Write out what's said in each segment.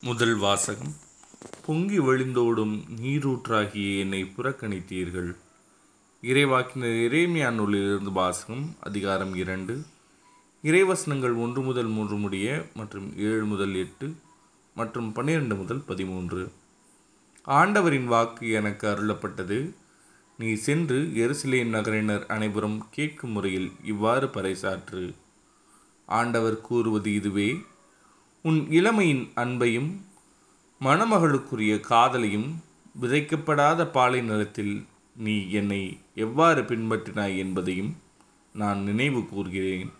முதல் வாசகம். பொங்கி வழிந்தோடும் நீரூற்றாகிய என்னை புறக்கணித்தீர்கள். இறைவாக்கினர் இறைமையா நூலிலிருந்து வாசகம் அதிகாரம் இரண்டு. இறைவசனங்கள் ஒன்று முதல் மூன்று முடிய மற்றும் ஏழு முதல் எட்டு மற்றும் பன்னிரண்டு முதல் பதிமூன்று. ஆண்டவரின் வாக்கு எனக்கு அருளப்பட்டது. நீ சென்று எருசலேம் நகரினர் அனைவரும் கேட்கும் முறையில் இவ்வாறு பறைசாற்று. ஆண்டவர் கூறுவது இதுவே உன் இளமையின் அன்பையும் மணமகளுக்குரிய காதலையும் விதைக்கப்படாத பாலை நிலத்தில் நீ என்னை எவ்வாறு பின்பற்றினாய் என்பதையும் நான் நினைவு கூறுகிறேன்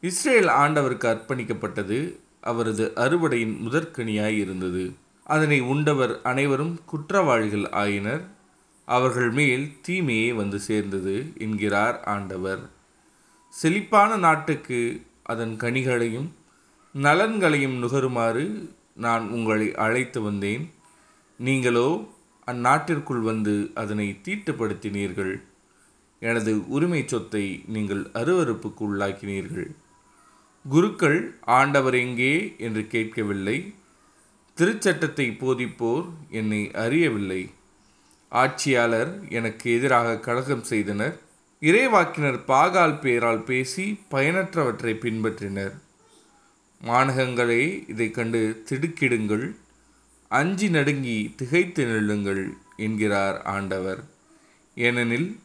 இஸ்ரேல் ஆண்டவருக்கு அர்ப்பணிக்கப்பட்டது அவரது அறுவடையின் முதற்கனியாய் இருந்தது. அதனை உண்டவர் அனைவரும் குற்றவாளிகள் ஆயினர். அவர்கள் மேல் தீமையே வந்து சேர்ந்தது என்கிறார் ஆண்டவர். செழிப்பான நாட்டுக்கு அதன் கனிகளையும் நலன்களையும் நுகருமாறு நான் உங்களை அழைத்து வந்தேன். நீங்களோ அந்நாட்டிற்குள் வந்து அதனை தீட்டுப்படுத்தினீர்கள். எனது உரிமை சொத்தை நீங்கள் அருவறுப்புக்கு உள்ளாக்கினீர்கள் குருக்கள் ஆண்டவர் எங்கே என்று கேட்கவில்லை. திருச்சட்டத்தை போதிப்போர் என்னை அறியவில்லை. ஆட்சியாளர் எனக்கு எதிராக கழகம் செய்தனர். இறைவாக்கினர் பாகால் பேரால் பேசி பயனற்றவற்றை பின்பற்றினர். மாநகங்களே இதை கண்டு திடுக்கிடுங்கள். அஞ்சி நடுங்கி திகைத்து நில்லுங்கள் என்கிறார் ஆண்டவர். ஏனெனில்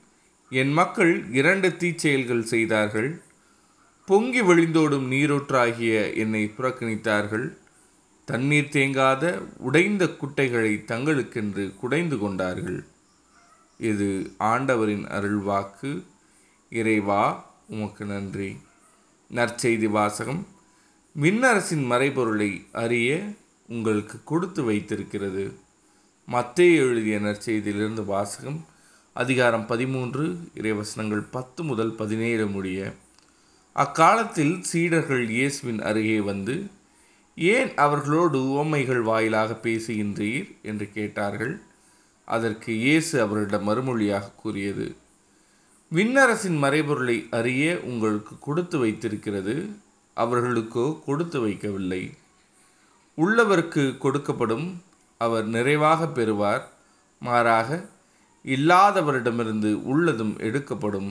என் மக்கள் இரண்டு தீச்செயல்கள் செய்தார்கள். பொங்கி வழிந்தோடும் நீரூற்றாகிய என்னை புறக்கணித்தார்கள். தண்ணீர் தேங்காத உடைந்த குட்டைகளை தங்களுக்கென்று குடைந்து கொண்டார்கள். இது ஆண்டவரின் அருள்வாக்கு. இறைவா உமக்கு நன்றி. நற்செய்தி வாசகம். விண்ணரசின் மறைபொருளை அறிய உங்களுக்கு கொடுத்து வைத்திருக்கிறது. மத்திய எழுதிய நற்செய்தியிலிருந்து வாசகம் அதிகாரம் பதிமூன்று இறைவசனங்கள் பத்து முதல் பதினேழு முடிய அக்காலத்தில் சீடர்கள் இயேசுவின் அருகே வந்து ஏன் அவர்களோடு உவமைகள் வாயிலாக பேசுகின்றீர்? என்று கேட்டார்கள். அதற்கு இயேசு அவர்களிடம் மறுமொழியாக கூறியது விண்ணரசின் மறைபொருளை அறிய உங்களுக்கு கொடுத்து வைத்திருக்கிறது. அவர்களுக்கோ கொடுத்து வைக்கவில்லை. உள்ளவருக்கு கொடுக்கப்படும் அவர் நிறைவாக பெறுவார் மாறாக இல்லாதவரிடமிருந்து உள்ளதும் எடுக்கப்படும்.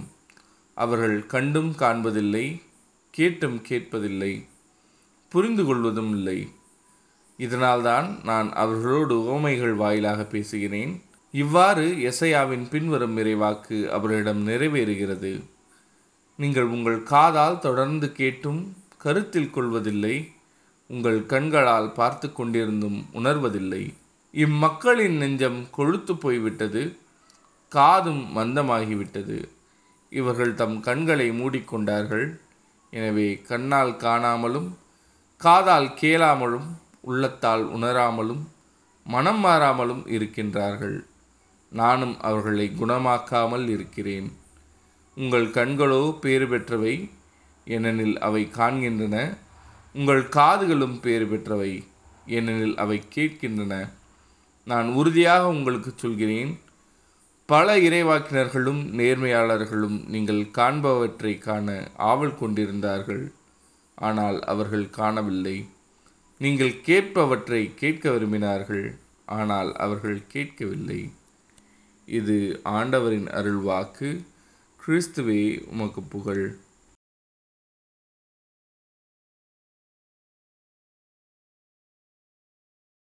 அவர்கள் கண்டும் காண்பதில்லை கேட்டும் கேட்பதில்லை புரிந்து கொள்வதும் இல்லை. இதனால்தான் நான் அவர்களோடு உவமைகள் வாயிலாக பேசுகிறேன். இவ்வாறு எசையாவின் பின்வரும் நிறைவாக்கு அவர்களிடம் நிறைவேறுகிறது. நீங்கள் உங்கள் காதால் தொடர்ந்து கேட்டும் கருத்தில் கொள்வதில்லை உங்கள் கண்களால் பார்த்து கொண்டிருந்தும் உணர்வதில்லை. இம்மக்களின் நெஞ்சம் கொழுத்து போய்விட்டது காதும் மந்தமாகிவிட்டது. இவர்கள் தம் கண்களை மூடிக்கொண்டார்கள். எனவே கண்ணால் காணாமலும் காதால் கேளாமலும் உள்ளத்தால் உணராமலும் மனம் மாறாமலும் இருக்கின்றார்கள். நானும் அவர்களை குணமாக்காமல் இருக்கிறேன். உங்கள் கண்களோ பேறு பெற்றவை ஏனெனில் அவை காண்கின்றன. உங்கள் காதுகளும் பேறு பெற்றவை ஏனெனில் அவை கேட்கின்றன. நான் உறுதியாக உங்களுக்கு சொல்கிறேன். பல இறைவாக்கினர்களும் நேர்மையாளர்களும் நீங்கள் காண்பவற்றை காண ஆவல் கொண்டிருந்தார்கள். ஆனால் அவர்கள் காணவில்லை. நீங்கள் கேட்பவற்றை கேட்க விரும்பினார்கள் ஆனால் அவர்கள் கேட்கவில்லை. இது ஆண்டவரின் அருள்வாக்கு. கிறிஸ்துவே உமக்கு புகழ்.